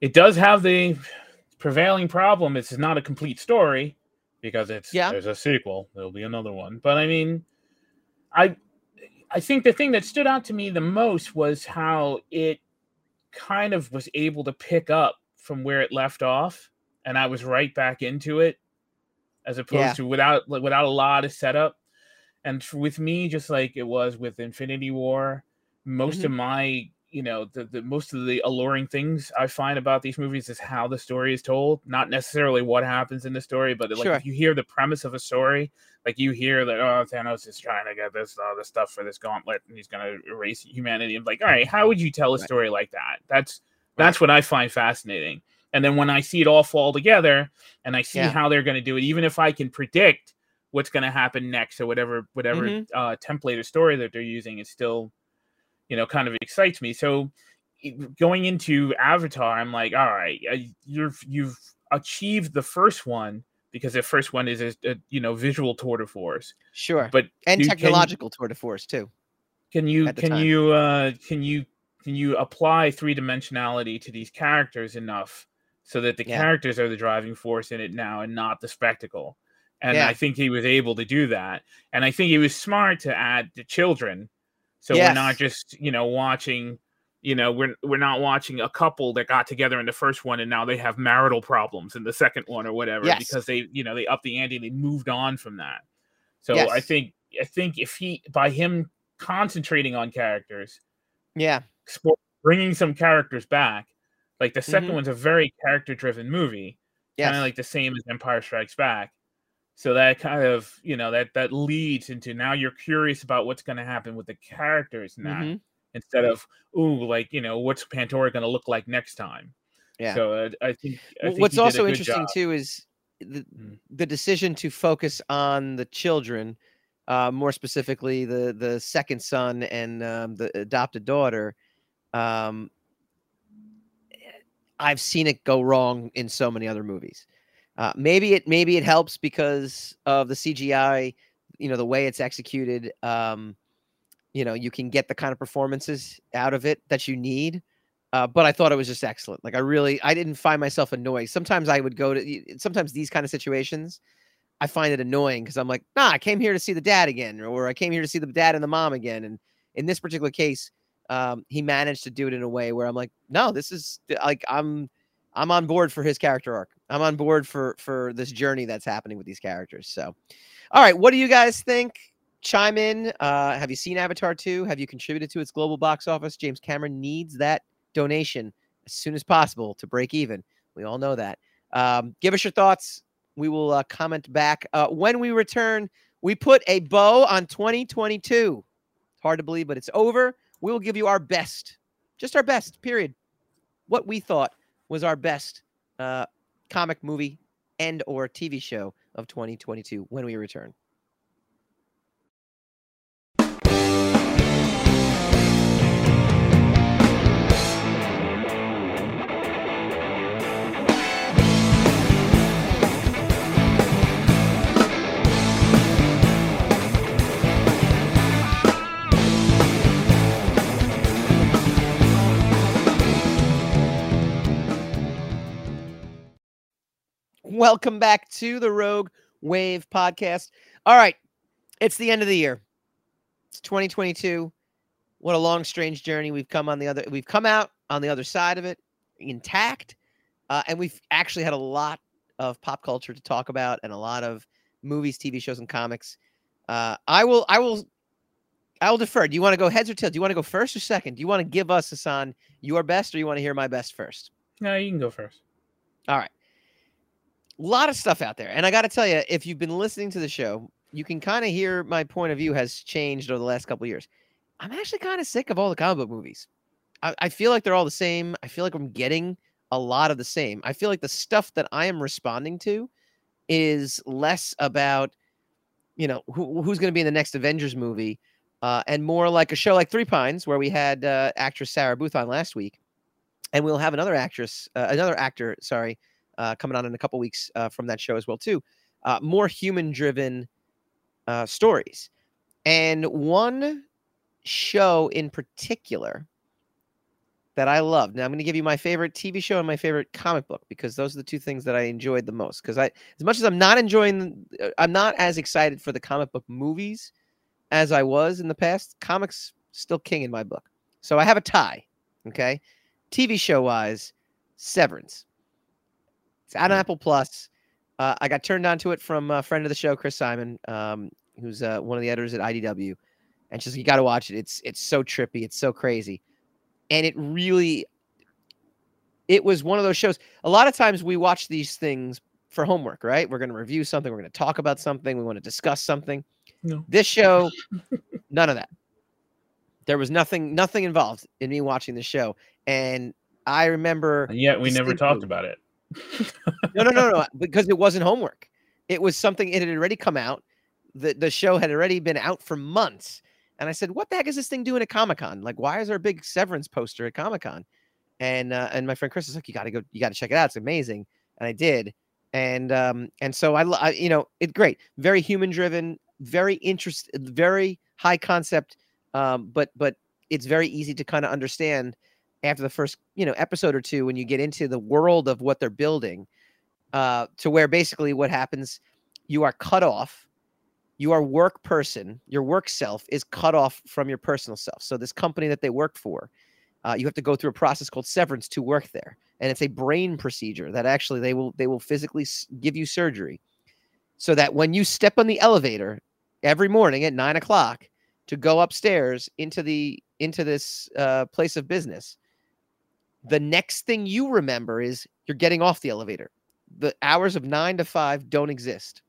it does have the prevailing problem. It's not a complete story because it's Yeah. there's a sequel. There'll be another one. But I mean, I I think the thing that stood out to me the most was how it kind of was able to pick up from where it left off, and I was right back into it, as opposed Yeah. to without like, without a lot of setup. And with me, just like it was with Infinity War, most of mm-hmm. my you know the, the most of the alluring things i find about these movies is how the story is told not necessarily what happens in the story but like Sure. if you hear the premise of a story like you hear that oh thanos is trying to get this all this stuff for this gauntlet and he's going to erase humanity i'm like all right how would you tell a Right. story like that that's that's what i find fascinating and then when i see it all fall together and i see Yeah. how they're going to do it even if i can predict what's going to happen next or whatever whatever Mhm. uh, template or story that they're using is still you know kind of excites me so going into avatar i'm like all right you've you've achieved the first one because the first one is a, a you know visual tour de force Sure, but and you- can- technological tour de force too. can you can time. you uh can you can you apply three dimensionality to these characters enough so that the Yeah. characters are the driving force in it now and not the spectacle and Yeah. i think he was able to do that and i think he was smart to add the children so we're not just you know watching you know we're we're not watching a couple that got together in the first one and now they have marital problems in the second one or whatever Yes. because they you know they upped the ante and they moved on from that so i think i think if he by him concentrating on characters, Yeah. bringing some characters back. Like the 2nd Mhm. one's a very character-driven movie, kind of like the same as Empire Strikes Back. So that kind of you know that that leads into now you're curious about what's going to happen with the characters now Mhm. instead of ooh like you know what's Pandora going to look like next time. Yeah. So uh, I think, I think What's he did a also interesting job. too is the Mm. the decision to focus on the children, uh, more specifically the the second son and um, the adopted daughter. Um, I've seen it go wrong in so many other movies. Uh, maybe it maybe it helps because of the CGI, you know, the way it's executed. Um, you know, you can get the kind of performances out of it that you need. Uh, but I thought it was just excellent. Like I really, I didn't find myself annoyed. Sometimes I would go to, sometimes these kind of situations, I find it annoying because I'm like, nah, I came here to see the dad again, or I came here to see the dad and the mom again. And in this particular case, um, he managed to do it in a way where I'm like, no, this is like I'm, I'm on board for his character arc. I'm on board for for this journey that's happening with these characters. So, all right, what do you guys think? Chime in. Uh, have you seen Avatar 2? Have you contributed to its global box office? James Cameron needs that donation as soon as possible to break even. We all know that. Um, give us your thoughts. We will uh, comment back. Uh, when we return, we put a bow on 2022. It's hard to believe, but it's over. We will give you our best, just our best, period. What we thought was our best uh, comic movie and or TV show of 2022 when we return. Welcome back to the Rogue Wave podcast. All right, it's the end of the year. It's 2022. What a long, strange journey we've come on the other. We've come out on the other side of it intact, uh, and we've actually had a lot of pop culture to talk about and a lot of movies, TV shows, and comics. Uh, I will. I will. I will defer. Do you want to go heads or tails? Do you want to go first or second? Do you want to give us, Hassan, your best, or you want to hear my best first? No, you can go first. All right. A lot of stuff out there. And I got to tell you, if you've been listening to the show, you can kind of hear my point of view has changed over the last couple years. I'm actually kind of sick of all the comic book movies. I, I feel like they're all the same. I feel like I'm getting a lot of the same. I feel like the stuff that I am responding to is less about, you know, who, who's going to be in the next Avengers movie uh, and more like a show like Three Pines, where we had uh, actress Sarah Booth on last week. And we'll have another actress, uh, another actor, sorry, uh, coming on in a couple weeks uh, from that show as well too. Uh, more human-driven uh, stories, and one show in particular that I love. Now I'm going to give you my favorite TV show and my favorite comic book because those are the two things that I enjoyed the most. Because I, as much as I'm not enjoying, uh, I'm not as excited for the comic book movies as I was in the past. Comics still king in my book, so I have a tie. Okay, TV show wise, Severance. It's on Apple Plus. Uh, I got turned on to it from a friend of the show, Chris Simon, um, who's uh, one of the editors at IDW, and she's like, "You got to watch it. It's it's so trippy. It's so crazy." and it really it was one of those shows a lot of times we watch these things for homework right we're going to review something we're going to talk about something we want to discuss something No. this show none of that there was nothing nothing involved in me watching the show and i remember And yet we never talked about it. No, no, no, no, because it wasn't homework. It was something it had already come out. The the show had already been out for months. And I said, "What the heck is this thing doing at Comic Con? Like, why is there a big Severance poster at Comic Con?" And uh, and my friend Chris was like, "You got to go. You got to check it out. It's amazing." And I did. And um and so I, I you know, it's great. Very human driven. Very interest. Very high concept. Um, but but it's very easy to kind of understand after the first you know episode or two when you get into the world of what they're building uh to where basically what happens you are cut off you are work person your work self is cut off from your personal self. So this company that they work for uh, you have to go through a process called severance to work there and it's a brain procedure that actually they will they will physically give you surgery so that when you step on the elevator every morning at nine o'clock to go upstairs into the into this uh, place of business, the next thing you remember is you're getting off the elevator. The hours of nine to five don't exist,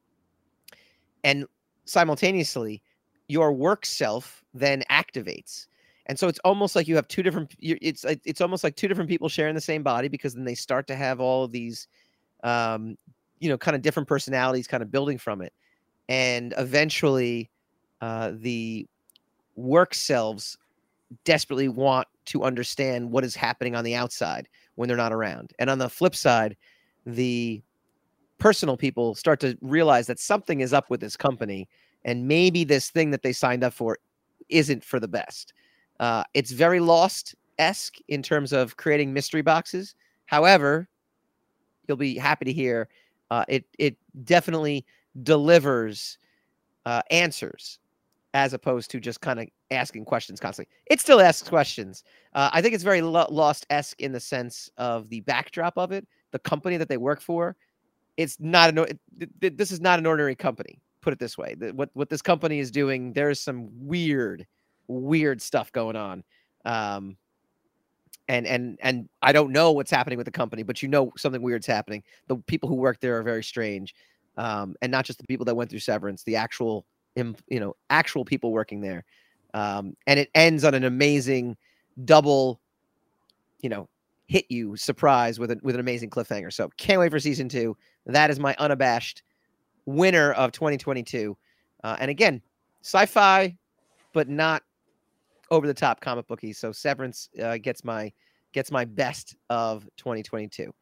and simultaneously, your work self then activates. And so it's almost like you have two different. It's it's almost like two different people sharing the same body because then they start to have all of these, um, you know, kind of different personalities, kind of building from it, and eventually, uh, the work selves desperately want to understand what is happening on the outside when they're not around. And on the flip side, the personal people start to realize that something is up with this company and maybe this thing that they signed up for isn't for the best. Uh, it's very lost esque in terms of creating mystery boxes. However, you'll be happy to hear uh, it it definitely delivers uh, answers as opposed to just kind of asking questions constantly. It still asks questions. Uh, I think it's very lo- lost esque in the sense of the backdrop of it, the company that they work for. It's not an. it- th- th- This is not an ordinary company. Put it this way: The- what what this company is doing, there's some weird, weird stuff going on. Um, and and and I don't know what's happening with the company, but you know something weird's happening. The people who work there are very strange, um, and not just the people that went through severance, the actual, you know, actual people working there. Um, and it ends on an amazing double, you know, hit you surprise with an with an amazing cliffhanger. So can't wait for season two. That is my unabashed winner of 2022. Uh, and again, sci-fi, but not over the top comic booky. So Severance uh, gets my gets my best of 2022.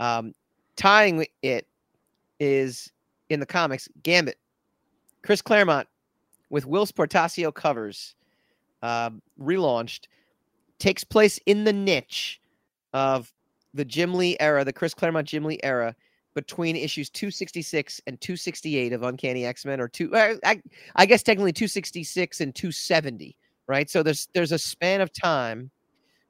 Um, tying it is in the comics Gambit. Chris Claremont with Will Sportasio covers uh, relaunched takes place in the niche of the Jim Lee era, the Chris Claremont Jim Lee era, between issues 266 and 268 of Uncanny X Men, or two, I, I, I guess technically 266 and 270, right? So there's there's a span of time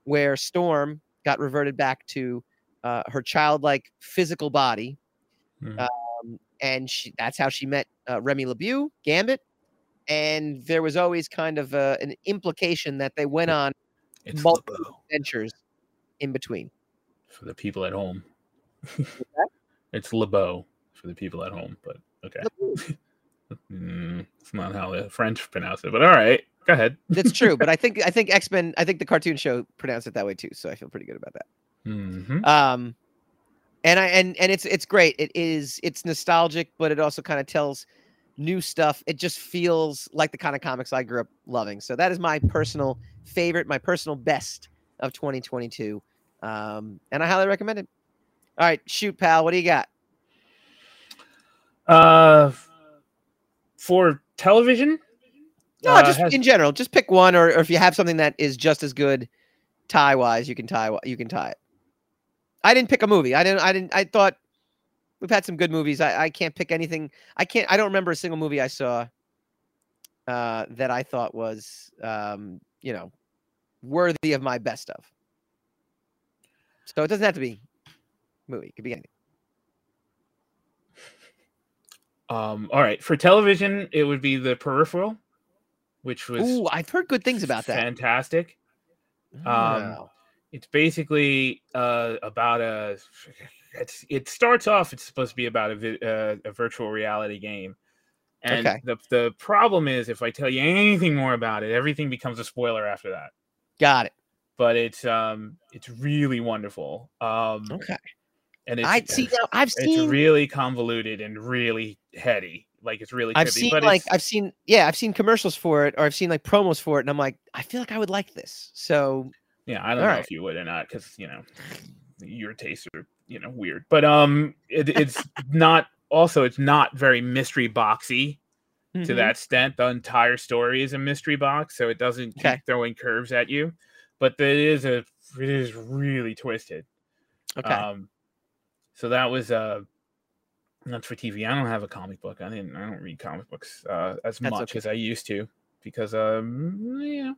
where Storm got reverted back to uh, her childlike physical body, um, and she, that's how she met uh, Remy LeBeau, Gambit, and there was always kind of uh, an implication that they went on It's multiple adventures in between. for the people at home. it's LeBeau for the people at home, but okay. Mm, it's not how the French pronounce it, but all right. Go ahead. That's true, but I think I think X Men, I think the cartoon show pronounced it that way too, so I feel pretty good about that. Mhm. Um, and I and and it's it's great. It is it's nostalgic, but it also kind of tells new stuff. It just feels like the kind of comics I grew up loving. So that is my personal favorite, my personal best of 2022, um, and I highly recommend it. All right, shoot, pal. What do you got? Uh, for television, No, uh, just has- in general, just pick one, or, or if you have something that is just as good tie wise, you can tie you can tie it. I didn't pick a movie. I didn't. I didn't. I thought we've had some good movies. I, I can't pick anything. I can't. I don't remember a single movie I saw uh, that I thought was um, you know worthy of my best of. So it doesn't have to be movie. It could be anything. um, all right, for television, it would be the Peripheral, which was Ooh, I've heard good things about that. fantastic. Um, Oh. it's basically uh, about a. It's it starts off. It's supposed to be about a vi- uh, a virtual reality game, and Okay. the the problem is if I tell you anything more about it, everything becomes a spoiler after that. Got it. But it's um it's really wonderful. Um, Okay. and it's I see now. I've it's really convoluted and really heady. Like it's really I've seen like I've seen yeah I've seen commercials for it or I've seen like promos for it and I'm like I feel like I would like this so Yeah, I don't know right. if you would or not because you know your tastes are you know weird, but um, it, it's not. Also, it's not very mystery boxy to Mhm. that extent. The entire story is a mystery box, so it doesn't keep throwing curves at you. But it is a it is really twisted. okay Um, so that was uh, that's for TV. I don't have a comic book. I didn't. I don't read comic books uh, as That's much okay. as I used to because um, yeah,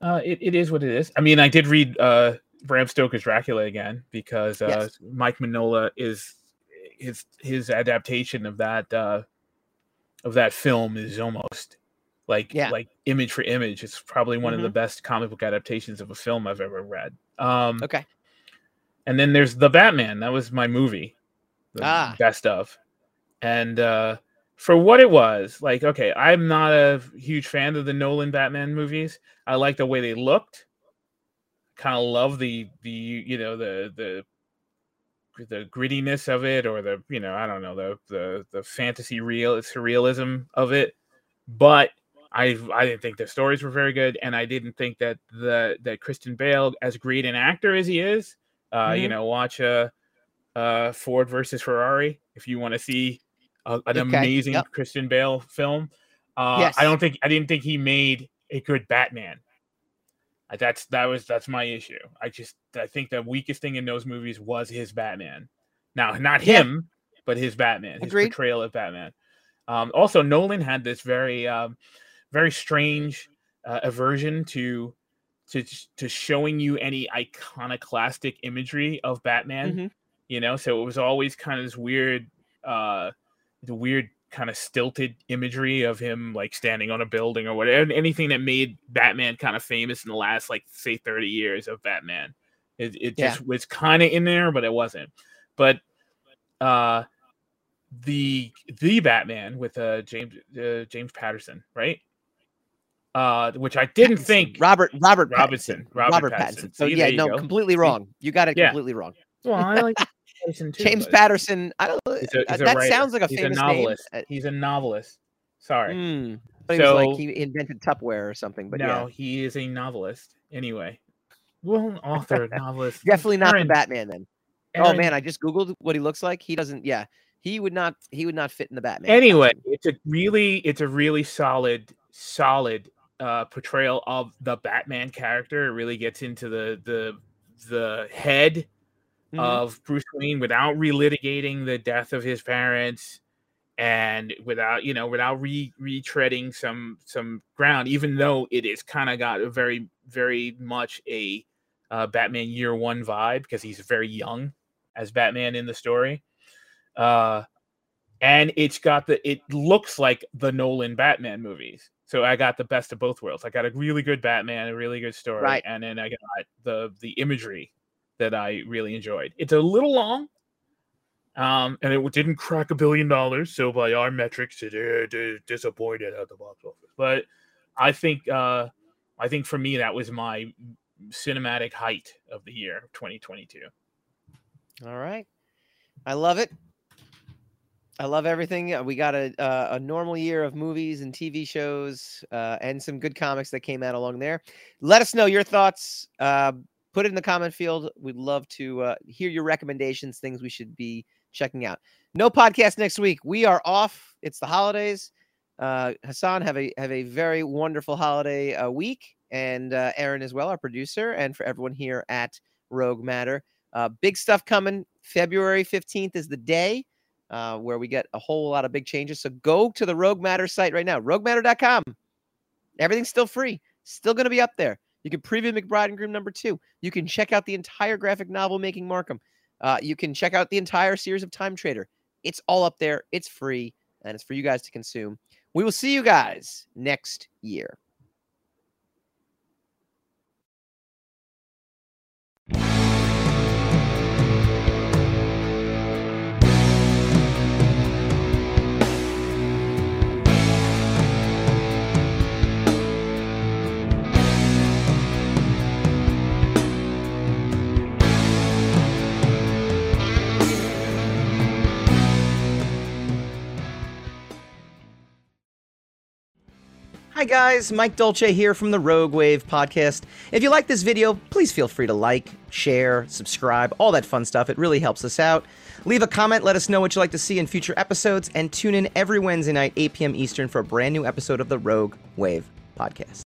uh, it, it is what it is. I mean, I did read uh, Bram Stoker's Dracula again because uh, Yes. Mike Mignola is his his adaptation of that uh, of that film is almost like Yeah. like image for image. It's probably one of the Mhm. best comic book adaptations of a film I've ever read. Um, Okay. and then there's the Batman. That was my movie, the Ah. best of. And uh, for what it was, like, okay, I'm not a huge fan of the Nolan Batman movies. I like the way they looked. Kind of love the the you know the the the grittiness of it, or the you know I don't know the the the fantasy real surrealism of it. But I I didn't think the stories were very good, and I didn't think that the that Christian Bale, as great an actor as he is, uh, you Mhm. know, watch uh, uh, Ford versus Ferrari if you want to see a, an Okay, amazing yep. Christian Bale film. Uh, Yes. I don't think I didn't think he made a good Batman. That's that was that's my issue. I just I think the weakest thing in those movies was his Batman. Now, not Yeah. him, but his Batman, his Agreed. portrayal of Batman. Um, also, Nolan had this very um, very strange uh, aversion to to to showing you any iconoclastic imagery of Batman. Mhm. You know, so it was always kind of this weird, uh, the weird kind of stilted imagery of him like standing on a building or whatever. Anything that made Batman kind of famous in the last like say thirty years of Batman. It, it Yeah. just was kind of in there, but it wasn't. But uh the the Batman with uh James uh, James Patterson, right? Uh, which I didn't think Robert Robert Robinson, Pattinson. Robert Pattinson. Pattinson. So See, yeah, no, go. completely wrong. You got it Yeah. completely wrong. Well, I like Patterson too. James but Patterson. I don't. he's a- uh, he's that writer. sounds like a he's famous a novelist. name. Uh, He's a novelist. Sorry. Hmm. But he was So- like he invented Tupperware or something. But no, yeah, he is a novelist. Anyway, well, an author, novelist. definitely not Aaron- the Batman then. oh man, I just googled what he looks like. He doesn't. Yeah, he would not. He would not fit in the Batman. anyway costume. it's a really it's a really solid solid uh portrayal of the batman character it really gets into the the the head Mhm. of bruce wayne without relitigating the death of his parents and without you know without re retreading some some ground even though it is kind of got a very very much a uh, batman year one vibe because he's very young as batman in the story uh and it's got the it looks like the Nolan Batman movies. So I got the best of both worlds. I got a really good Batman, a really good story, Right. and then I got the the imagery that I really enjoyed. It's a little long, um, and it didn't crack a billion dollars. So by our metrics, it is disappointed at the box office. But I think uh, I think for me that was my cinematic height of the year 2022. All right, I love it. I love everything. Uh, We got a uh, a normal year of movies and TV shows, uh, and some good comics that came out along there. Let us know your thoughts. Uh, put it in the comment field. We'd love to uh, hear your recommendations, things we should be checking out. No podcast next week. We are off. It's the holidays. Uh, Hassan, have a have a very wonderful holiday uh, week, and uh, Aaron as well, our producer, and for everyone here at Rogue Matter. Uh, big stuff coming. February fifteenth is the day uh, where we get a whole lot of big changes. So go to the Rogue Matter site right now, roguematter.com. Everything's still free, still going to be up there. You can preview McBride and Groom number two. You can check out the entire graphic novel making Markham. Uh, you can check out the entire series of Time Trader. It's all up there. It's free, and it's for you guys to consume. We will see you guys next year. Hi guys, Mike Dolce here from the Rogue Wave podcast. If you like this video, please feel free to like, share, subscribe, all that fun stuff. It really helps us out. Leave a comment, let us know what you'd like to see in future episodes, and tune in every Wednesday night, 8 p.m. Eastern, for a brand new episode of the Rogue Wave podcast.